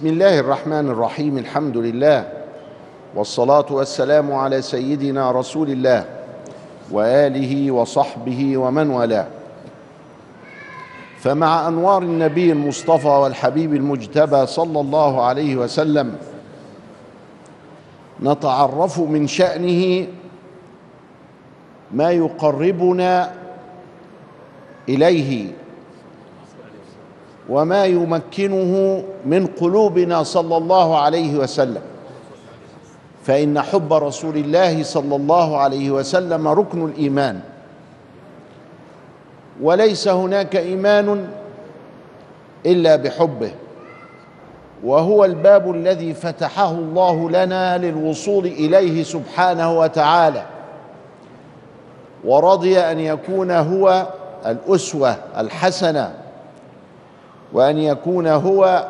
بسم الله الرحمن الرحيم الحمد لله والصلاة والسلام على سيدنا رسول الله وآله وصحبه ومن والاه. فمع أنوار النبي المصطفى والحبيب المجتبى صلى الله عليه وسلم نتعرف من شأنه ما يقربنا إليه وما يمكنه من قلوبنا صلى الله عليه وسلم. فإن حب رسول الله صلى الله عليه وسلم ركن الإيمان. وليس هناك إيمان إلا بحبه. وهو الباب الذي فتحه الله لنا للوصول إليه سبحانه وتعالى. ورضي أن يكون هو الأسوة الحسنة وأن يكون هو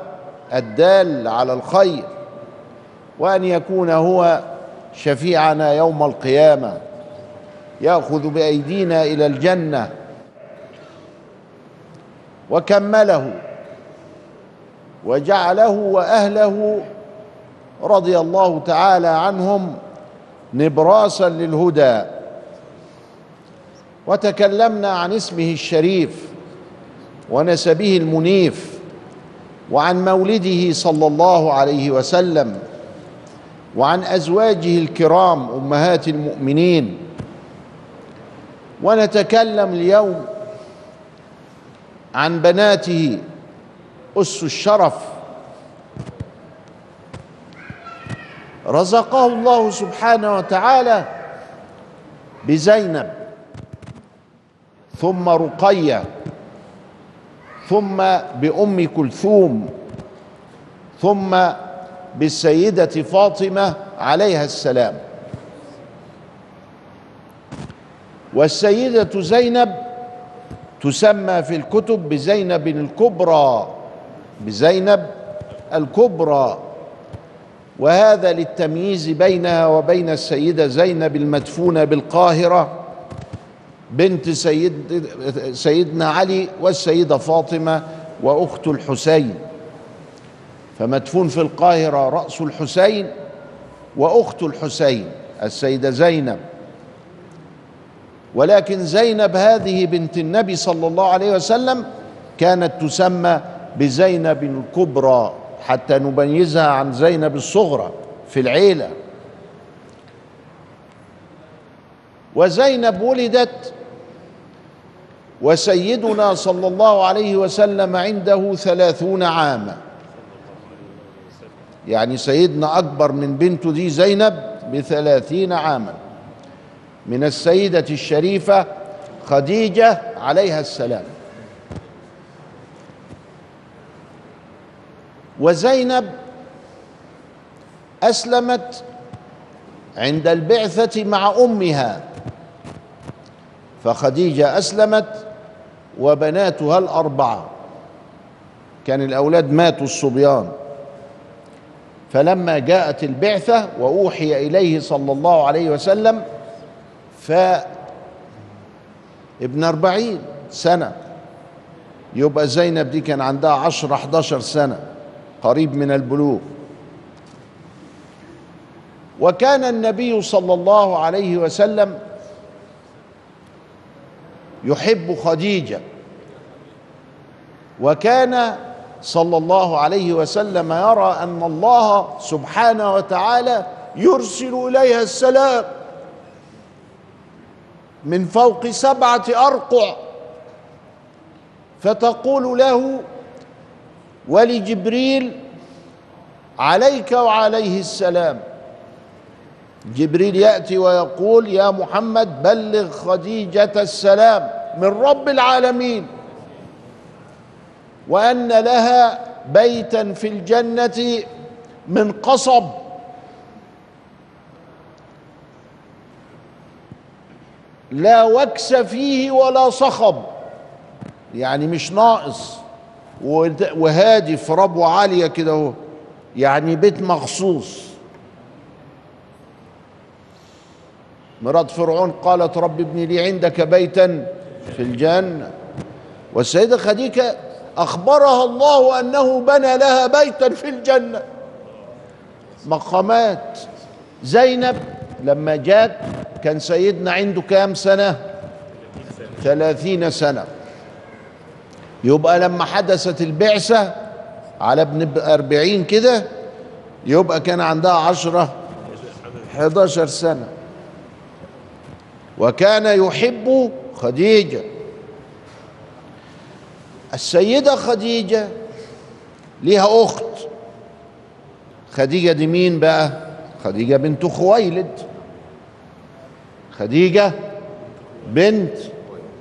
الدال على الخير وأن يكون هو شفيعنا يوم القيامة يأخذ بأيدينا إلى الجنة. وكمله وجعله وأهله رضي الله تعالى عنهم نبراسا للهدى. وتكلمنا عن اسمه الشريف. ونسبه المنيف وعن مولده صلى الله عليه وسلم وعن أزواجه الكرام أمهات المؤمنين. ونتكلم اليوم عن بناته أس الشرف. رزقه الله سبحانه وتعالى بزينب ثم رقية. ثم بأم كلثوم ثم بالسيدة فاطمة عليها السلام. والسيدة زينب تسمى في الكتب بزينب الكبرى بزينب الكبرى. وهذا للتمييز بينها وبين السيدة زينب المدفونة بالقاهرة. بنت سيد سيدنا علي والسيدة فاطمة وأخت الحسين. فمدفون في القاهرة رأس الحسين وأخت الحسين السيدة زينب. ولكن زينب هذه بنت النبي صلى الله عليه وسلم كانت تسمى بزينب الكبرى حتى نميزها عن زينب الصغرى في العيلة. وزينب ولدت وسيدنا صلى الله عليه وسلم عنده ثلاثون عاما. يعني سيدنا أكبر من بنته دي زينب بثلاثين عاما. من السيدة الشريفة خديجة عليها السلام. وزينب أسلمت عند البعثة مع أمها. فخديجة أسلمت وبناتها الأربعة. كان الأولاد ماتوا الصبيان. فلما جاءت البعثة وأوحي إليه صلى الله عليه وسلم فابن أربعين سنة. يبقى زينب دي كان عندها عشر 11 سنة قريب من البلوغ. وكان النبي صلى الله عليه وسلم يحب خديجة. وكان صلى الله عليه وسلم يرى أن الله سبحانه وتعالى يرسل إليها السلام من فوق سبعة أرقع فتقول له ولجبريل عليك وعليه السلام. جبريل يأتي ويقول يا محمد بلغ خديجة السلام. من رب العالمين وأن لها بيتا في الجنة من قصب. لا وكس فيه ولا صخب. يعني مش ناقص. وهادي في ربوه عالية كده أهو. يعني بيت مخصوص. مرات فرعون قالت رب ابني لي عندك بيتا في الجنة. والسيدة خديجة أخبرها الله أنه بنى لها بيتا في الجنة. مقامات. زينب لما جات كان سيدنا عنده كام سنة؟ ثلاثين سنة. يبقى لما حدثت البعثة على ابن أربعين كده يبقى كان عندها عشرة حداشر سنة. وكان يحب خديجة. السيدة خديجة ليها أخت. خديجة دي مين بقى؟ خديجة بنت خويلد. خديجة بنت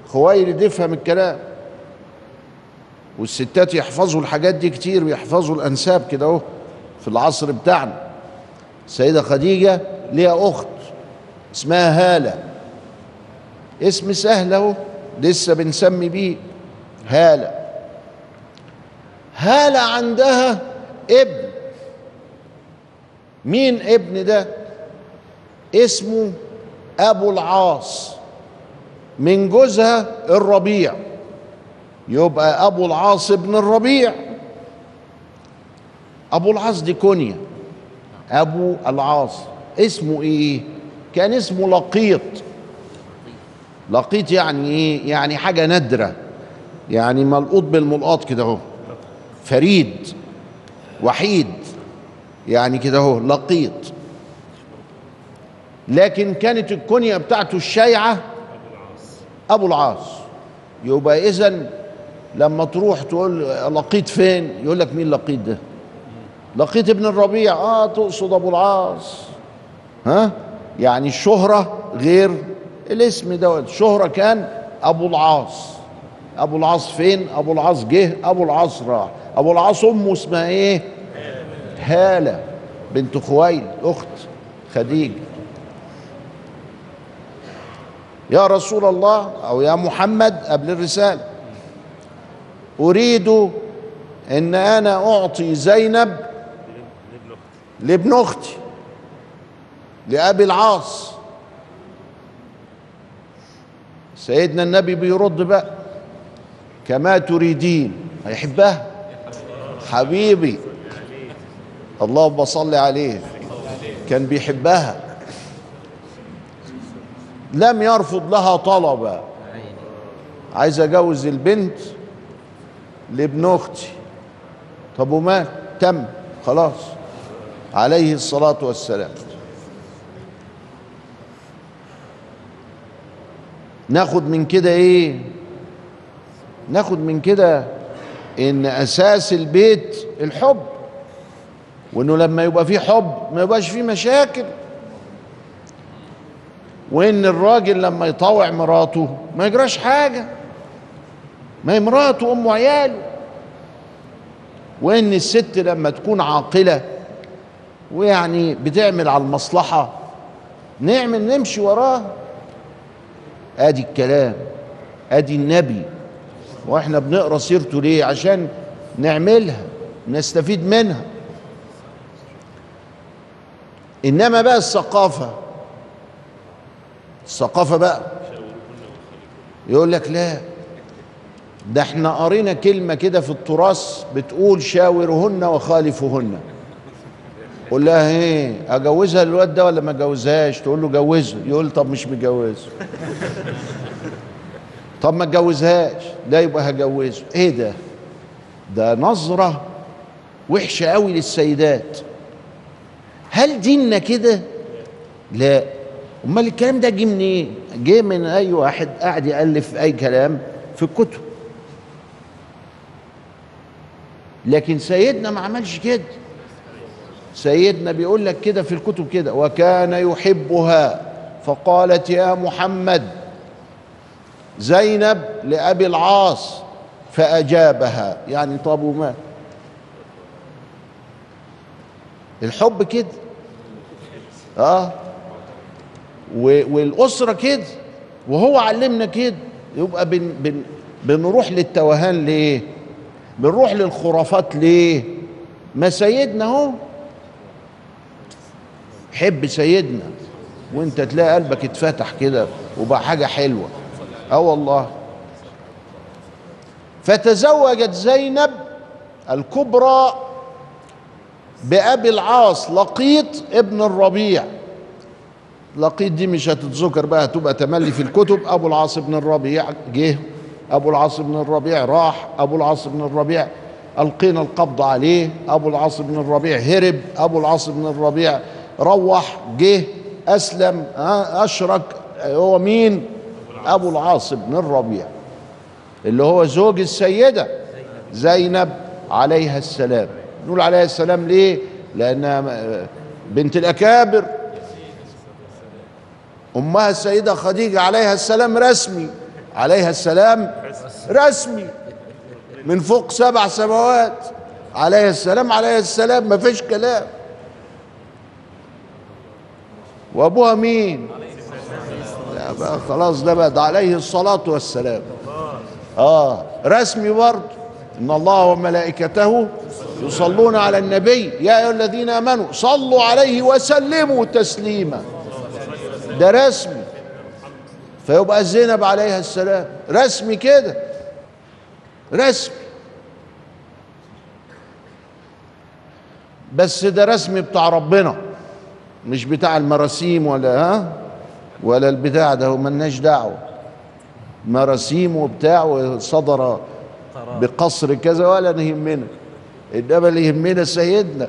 خويلد افهم الكلام. والستات يحفظوا الحاجات دي كتير ويحفظوا الأنساب كده أهو في العصر بتاعنا. السيدة خديجة ليها أخت اسمها هالة. اسم سهل اهو لسه بنسمي بيه. هالة. هالة عندها ابن. مين ابن ده؟ اسمه أبو العاص. من جوزها الربيع. يبقى أبو العاص بن الربيع. أبو العاص دي كونيا. أبو العاص. اسمه إيه؟ كان اسمه لقيط. لقيط يعني إيه؟ يعني حاجة نادرة. يعني ملقوط بالملقاط كده أهو. فريد. وحيد. يعني كده أهو لقيط. لكن كانت الكنيه بتاعته الشايعة أبو العاص. يبقى اذا لما تروح تقول لقيت فين؟ يقول لك مين لقيت ده؟ لقيت ابن الربيع. آه تقصد أبو العاص. ها؟ يعني الشهرة غير الاسم دوت. الشهرة كان أبو العاص. أبو العاص فين؟ أبو العاص جه أبو العاص راح. أبو العاص أمه اسمها إيه؟ هالة بنت خويل أخت خديجة يا رسول الله أو يا محمد قبل الرسالة. أريد إن أنا أعطي زينب لابن أختي لأبي العاص. سيدنا النبي بيرد بقى. كما تريدين. هيحبها؟ حبيبي. اللهم صل عليه. كان بيحبها. لم يرفض لها طلبا عايز أجوز البنت لابن أختي. طب وما؟ تم. خلاص. عليه الصلاة والسلام. ناخد من كده إيه؟ ناخد من كده ان أساس البيت الحب وانه لما يبقى فيه حب ما يبقاش فيه مشاكل وان الراجل لما يطاوع مراته ما يجراش حاجة ما هي مراته ام عياله وان الست لما تكون عاقلة ويعني بتعمل على المصلحة نعمل نمشي وراه ادي الكلام ادي النبي. وإحنا بنقرأ سيرته ليه؟ عشان نعملها نستفيد منها. إنما بقى الثقافة. الثقافة بقى. يقول لك لا ده إحنا قرينا كلمة كده في التراث بتقول شاورهن وخالفهن. قول لها إيه اجوزها الواد ده ولا ما اجوزهاش تقول له جوزه. يقول طب مش مجوزه طب ما اتجوزهاش. لا يبقى هجوزه. إيه ده؟ ده نظرة وحشة قوي للسيدات. هل ديننا كده؟ لا. امال الكلام ده جه منين؟ إيه؟ جه من أي واحد قاعد يألف أي كلام؟ في الكتب. لكن سيدنا ما عملش كده. سيدنا بيقول لك كده في الكتب كده وكان يحبها. فقالت يا محمد زينب لأبي العاص فأجابها. يعني طب وما؟ الحب كده. آه. والأسرة كده. وهو علمنا كده. يبقى بن بن بنروح للتوهان ليه؟ بنروح للخرافات ليه؟ ما سيدنا اهو حب سيدنا. وانت تلاقي قلبك اتفتح كده وبقى حاجة حلوة. آه والله. فتزوجت زينب الكبرى بأبي العاص لقيط ابن الربيع. لقيط دي مش هتتذكر بقى هتبقى تملي في الكتب. أبو العاص بن الربيع جه. أبو العاص بن الربيع راح. أبو العاص بن الربيع ألقينا القبض عليه. أبو العاص بن الربيع هرب. أبو العاص بن الربيع روح جه أسلم أشرك. هو مين؟ أبو العاص بن الربيع اللي هو زوج السيدة زينب عليها السلام. نقول عليها السلام ليه؟ لأنها بنت الأكابر. أمها السيدة خديجة عليها السلام رسمي عليها السلام رسمي. من فوق سبع سماوات عليه السلام عليه السلام ما فيش كلام. وابوها مين لا بقى خلاص ده بقى ده عليه الصلاة والسلام. آه رسمي برضه إن الله وملائكته يصلون على النبي. يا أيها الذين آمنوا صلوا عليه وسلموا تسليما. ده رسمي. فيبقى زينب عليها السلام. رسمي كده. رسمي. بس ده رسمي بتاع ربنا. مش بتاع المراسيم ولا ها؟ ولا البتاع ده ملناش دعوة. مراسيم وبتاع وصدر بقصر كذا ولا نهمنا إنما اللي يهمنا سيدنا.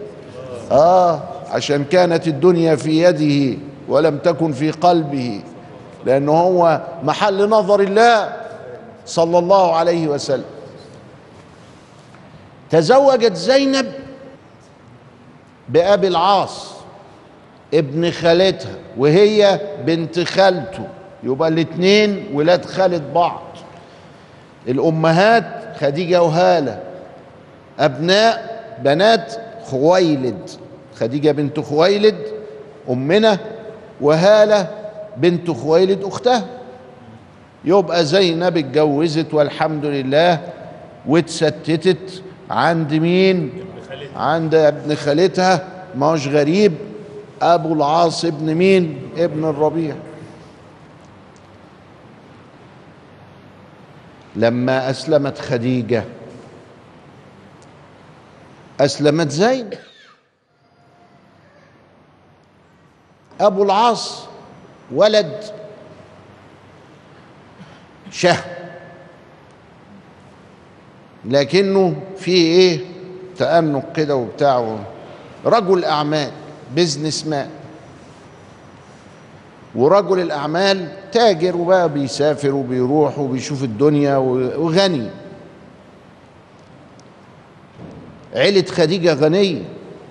آه عشان كانت الدنيا في يده ولم تكن في قلبه لأنه هو محل نظر الله صلى الله عليه وسلم. تزوجت زينب بأبي العاص. ابن خالتها وهي بنت خالته. يبقى الاثنين ولاد خالة بعض. الأمهات خديجة وهالة أبناء بنات خويلد. خديجة بنت خويلد أمنا وهالة بنت خويلد أختها. يبقى زينب اتجوزت والحمد لله واتستتت. عند مين؟ عند ابن خالتها. ما هوش غريب. أبو العاص ابن مين؟ ابن الربيع. لما أسلمت خديجة. أسلمت زينب أبو العاص ولد شهم لكنه في إيه؟ تأنق كده وبتاع رجل أعمال. بزنس مان ورجل الأعمال تاجر وبقى بيسافر وبيروح وبيشوف الدنيا وغني. عيلة خديجة غنية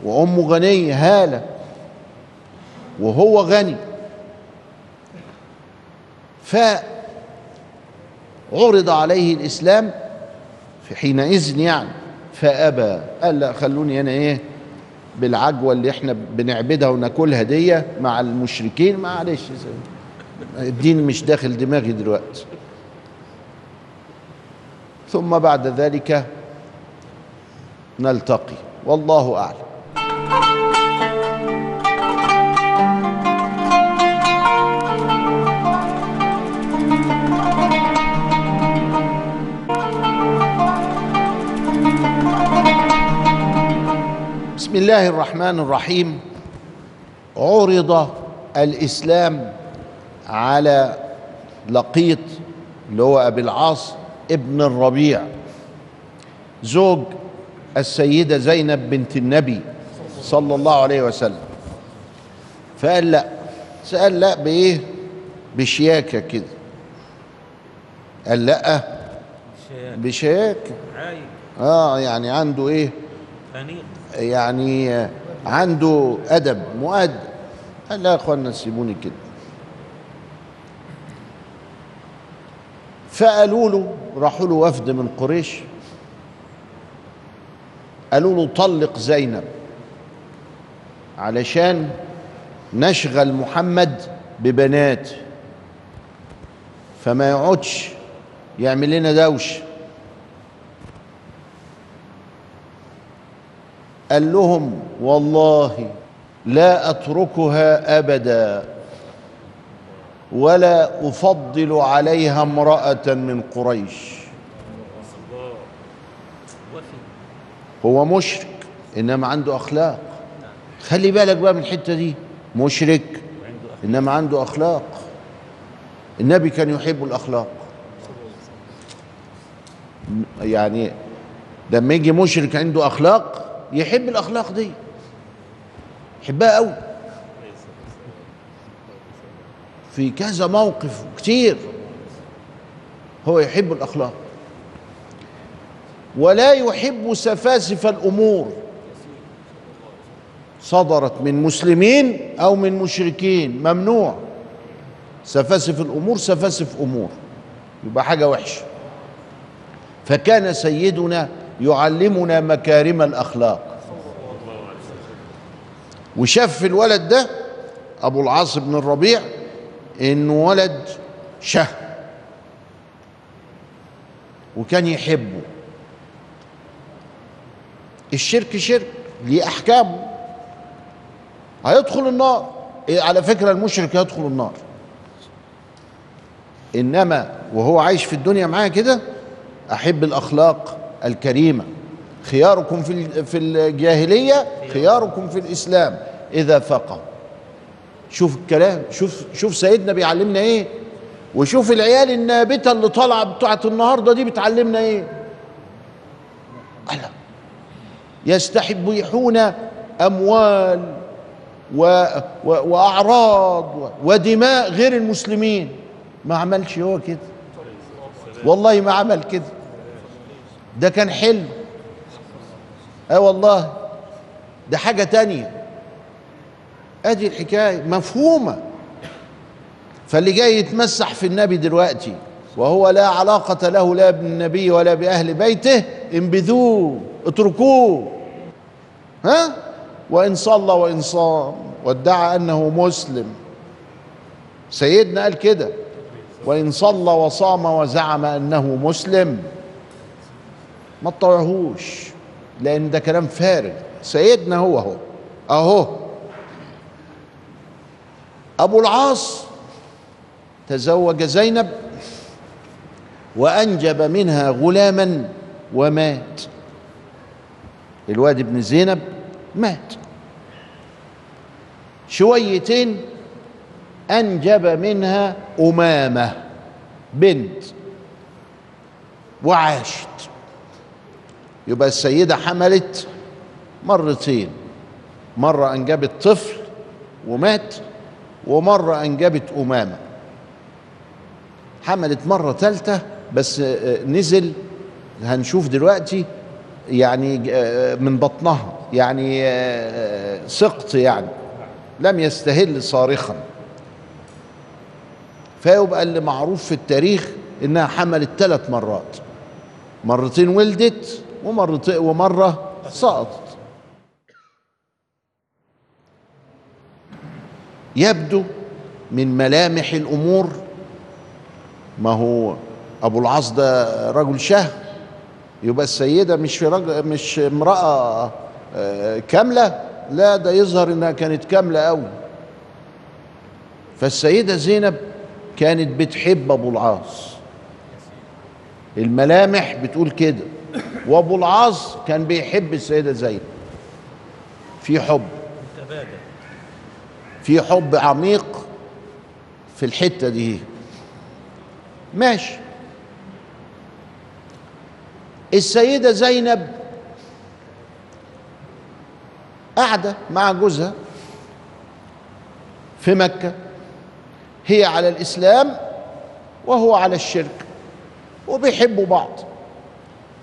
وأمه غنية هالة وهو غني. فعرض عليه الإسلام في حينئذ يعني فأبى. قال لا خلوني أنا إيه بالعجوة اللي إحنا بنعبدها وناكلها دي مع المشركين. معلش الدين مش داخل دماغي دلوقتي. ثم بعد ذلك نلتقي. والله أعلم. بسم الله الرحمن الرحيم. عرض الإسلام على لقيط اللي هو أبي العاص ابن الربيع. زوج السيدة زينب بنت النبي صلى الله عليه وسلم. فقال لا سأل لا بإيه؟ بشياكة كده. قال لا. بشياكة. آه يعني عنده إيه؟ يعني عنده أدب مؤدب. قال لا يا اخوانا سيبوني كده. فقالوا له راحوا له وفد من قريش. قالوا له طلق زينب علشان نشغل محمد ببنات. فما يقعدش يعمل لنا دوشة. قال لهم والله لا أتركها أبدا ولا أفضل عليها امرأة من قريش. هو مشرك إنما عنده أخلاق. خلي بالك بقى من الحتة دي. مشرك إنما عنده أخلاق. النبي كان يحب الأخلاق. يعني لما يجي مشرك عنده أخلاق يحب الأخلاق دي. يحبها قوي في كذا موقف كتير هو يحب الأخلاق. ولا يحب سفاسف الأمور. صدرت من مسلمين أو من مشركين. ممنوع. سفاسف الأمور سفاسف أمور. يبقى حاجة وحشة. فكان سيدنا يعلمنا مكارم الأخلاق. وشاف في الولد ده أبو العاص بن الربيع انه ولد شه. وكان يحبه. الشرك شرك ليه أحكامه. هيدخل النار. إيه على فكرة المشرك يدخل النار. إنما وهو عايش في الدنيا معايا كده أحب الأخلاق. الكريمة. خياركم في في الجاهلية خياركم في الإسلام. إذا فقه شوف الكلام شوف شوف سيدنا بيعلمنا إيه؟ وشوف العيال النابتة اللي طالعة بتاعت النهارده دي بتعلمنا إيه؟ ألا يستحبون أموال و و وأعراض و ودماء غير المسلمين. ما عملش هو كده؟ والله ما عمل كده. ده كان حلم. آه والله. ده حاجة تانية. أدي الحكاية مفهومة. فاللي جاي يتمسح في النبي دلوقتي وهو لا علاقة له لا بالنبي ولا بأهل بيته انبذوه اتركوه. ها؟ وإن صلى وإن صام وادعى أنه مسلم. سيدنا قال كده. وإن صلى وصام وزعم أنه مسلم. ما تطوعهوش لأن ده كلام فارغ. سيدنا هو هو أهو. أبو العاص تزوج زينب وأنجب منها غلاما ومات. الواد ابن زينب مات. شويتين أنجب منها أمامة بنت وعاشت. يبقى السيدة حملت مرتين. مرة أنجبت طفل ومات ومرة أنجبت أمامة. حملت مرة ثالثة بس نزل هنشوف دلوقتي يعني من بطنها يعني سقط يعني لم يستهل صارخا. فيبقى اللي معروف في التاريخ إنها حملت ثلاث مرات. مرتين ولدت ومرتين ومرة سقطت. يبدو من ملامح الأمور ما هو أبو العاص ده رجل شه يبقى السيدة مش في رجل مش امرأة كاملة؟ لا ده يظهر إنها كانت كاملة قوي فالسيدة زينب كانت بتحب أبو العاص. الملامح بتقول كده. وابو العاص كان بيحب السيدة زينب. في حب. في حب عميق في الحتة دي. ماشي. السيدة زينب قاعدة مع جوزها في مكة. هي على الإسلام وهو على الشرك. وبيحبوا بعض.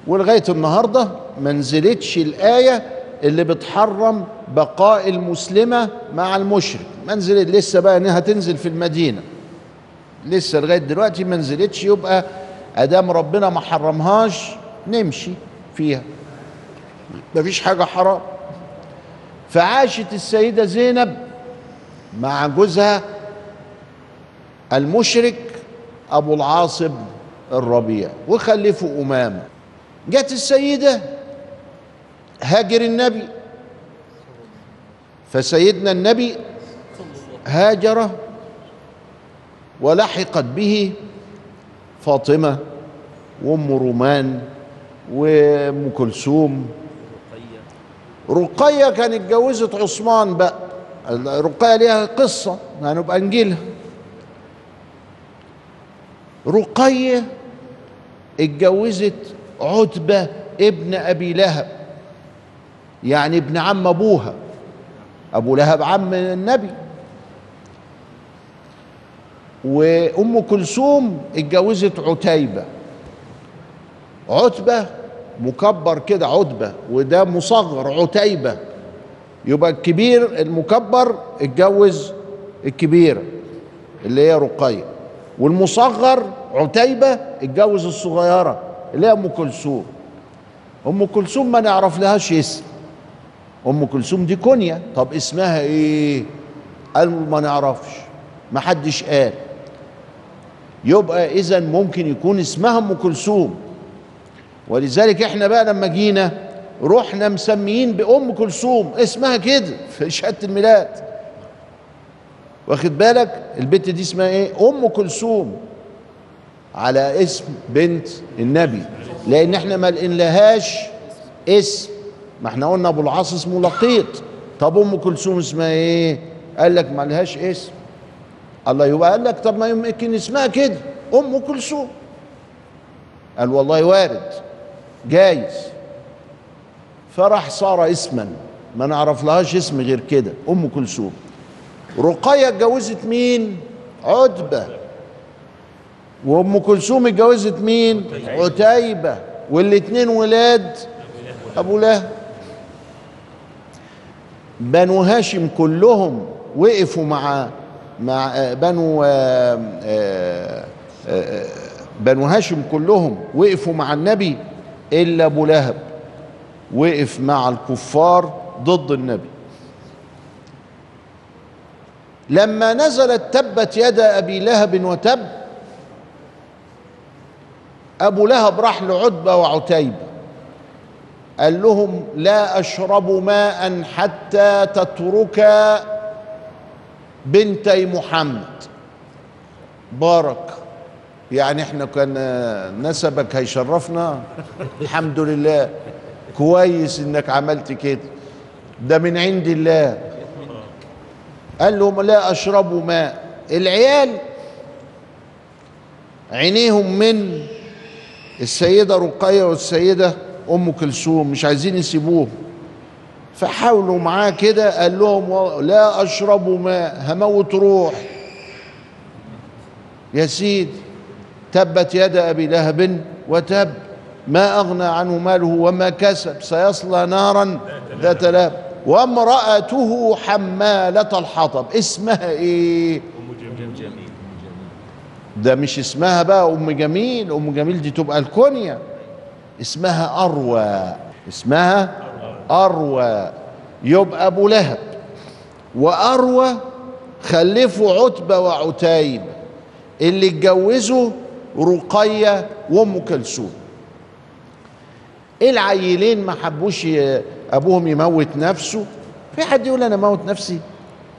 ولغاية النهارده ما نزلتش الآية اللي بتحرم بقاء المسلمة مع المشرك. ما نزلت لسه بقى إنها تنزل في المدينة. لسه لغاية دلوقتي ما نزلتش يبقى أدام ربنا ما حرمهاش نمشي فيها. مفيش حاجة حرام. فعاشت السيدة زينب مع جوزها المشرك أبو العاصب الربيع. وخلفوا أمامة. جت السيدة هاجر النبي. فسيدنا النبي هاجر ولحقت به فاطمة وأم رومان وأم كلثوم. رقية كانت اتجوزت عثمان بقى. رقية ليها قصة هنبقى نجيلها. رقية اتجوزت عتبة ابن أبي لهب يعني ابن عم أبوها أبو لهب عم النبي. وأم كلثوم اتجوزت عتيبة. عتبة مكبر كده عتبة وده مصغر عتيبة. يبقى الكبير المكبر اتجوز الكبيرة اللي هي رقية. والمصغر عتيبة اتجوز الصغيرة اللي هي أم كلثوم. أم كلثوم ما نعرف لهاش اسم. أم كلثوم دي كونيا. طب اسمها إيه؟ قالوا ما نعرفش. ما حدش قال. يبقى إذا ممكن يكون اسمها أم كلثوم. ولذلك إحنا بقى لما جينا رحنا مسميين بأم كلثوم. اسمها كده في شهادة الميلاد. واخد بالك؟ البنت دي اسمها إيه؟ أم كلثوم. على اسم بنت النبي. لأن إحنا ما لقينلهاش اسم. ما إحنا قلنا أبو العاص اسمه لقيط. طب أم كلثوم اسمها إيه؟ قال لك ما لهاش اسم. الله يبقى قال لك طب ما يمكن اسمها كده. أم كلثوم. قال والله وارد. جايز. فراح صار اسما. ما نعرف لهاش اسم غير كده. أم كلثوم. رقية اتجوزت مين؟ عتبة. وأم كلثوم اتجوزت مين؟ عتيبة. والاتنين ولاد؟ أبو لهب. بنو هاشم كلهم وقفوا مع مع بنو آآ آآ بنو هاشم كلهم وقفوا مع النبي إلا أبو لهب. وقف مع الكفار ضد النبي. لما نزلت تبت يد أبي لهب وتب أبو لهب راح لعتبة وعتيبة قال لهم لا أشرب ماء حتى تترك بنتي محمد. بارك. يعني إحنا كان نسبك هيشرفنا؟ الحمد لله. كويس إنك عملت كده. ده من عند الله. قال لهم لا اشربوا ماء. العيال عينيهم من السيدة رقية والسيدة أم كلثوم مش عايزين يسيبوه فحاولوا معاه كده قال لهم لا أشربوا ماء هموت روح. يا سيدي تبت يد أبي لهب وتب ما أغنى عنه ماله وما كسب سيصلى نارا ذات لهب. وامرأته حمالة الحطب. اسمها إيه؟ ده مش اسمها بقى أم جميل؟ أم جميل دي تبقى الكونيا. اسمها أروى. اسمها أروى. يبقى أبو لهب. وأروى خلفوا عتبة وعتيبة. اللي اتجوزوا رقية وأم كلثوم. العيلين ما حبوش أبوهم يموت نفسه. في حد يقول أنا موت نفسي؟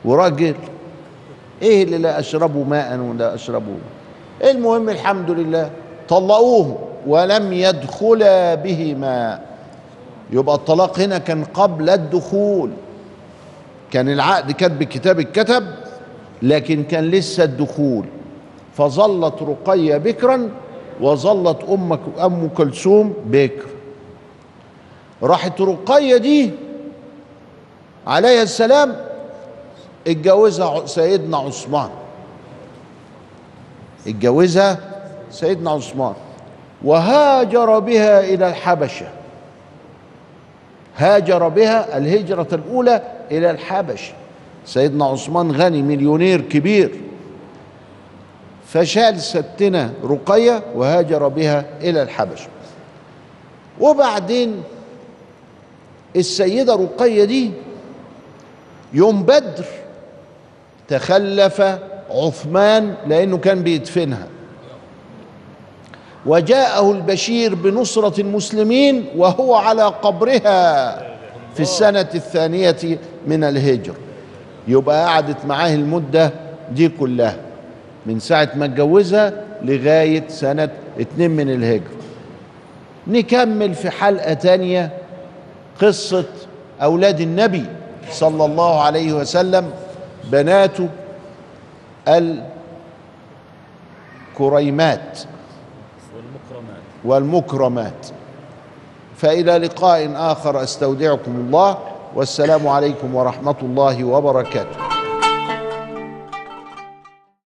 وراجل. إيه اللي لا أشربه ماء ولا أشربه؟ المهم الحمد لله طلقوه ولم يدخلا بهما يبقى الطلاق هنا كان قبل الدخول. كان العقد كتب الكتاب اتكتب لكن كان لسه الدخول. فظلت رقية بكرا وظلت أم أم كلثوم بكر. راحت رقية دي عليها السلام اتجوزها سيدنا عثمان. اتجوزها سيدنا عثمان. وهاجر بها إلى الحبشة. هاجر بها الهجرة الأولى إلى الحبشة. سيدنا عثمان غني مليونير كبير. فشال ستنا رقية وهاجر بها إلى الحبشة. وبعدين السيدة رقية دي يوم بدر تخلف عثمان لأنه كان بيدفنها. وجاءه البشير بنصرة المسلمين وهو على قبرها في السنة الثانية من الهجر. يبقى قعدت معاه المدة دي كلها من ساعة ما اتجوزها لغاية سنة اتنين من الهجر. نكمل في حلقة تانية قصة أولاد النبي صلى الله عليه وسلم بناته الكريمات والمكرمات. والمكرمات. فإلى لقاء آخر أستودعكم الله والسلام عليكم ورحمة الله وبركاته.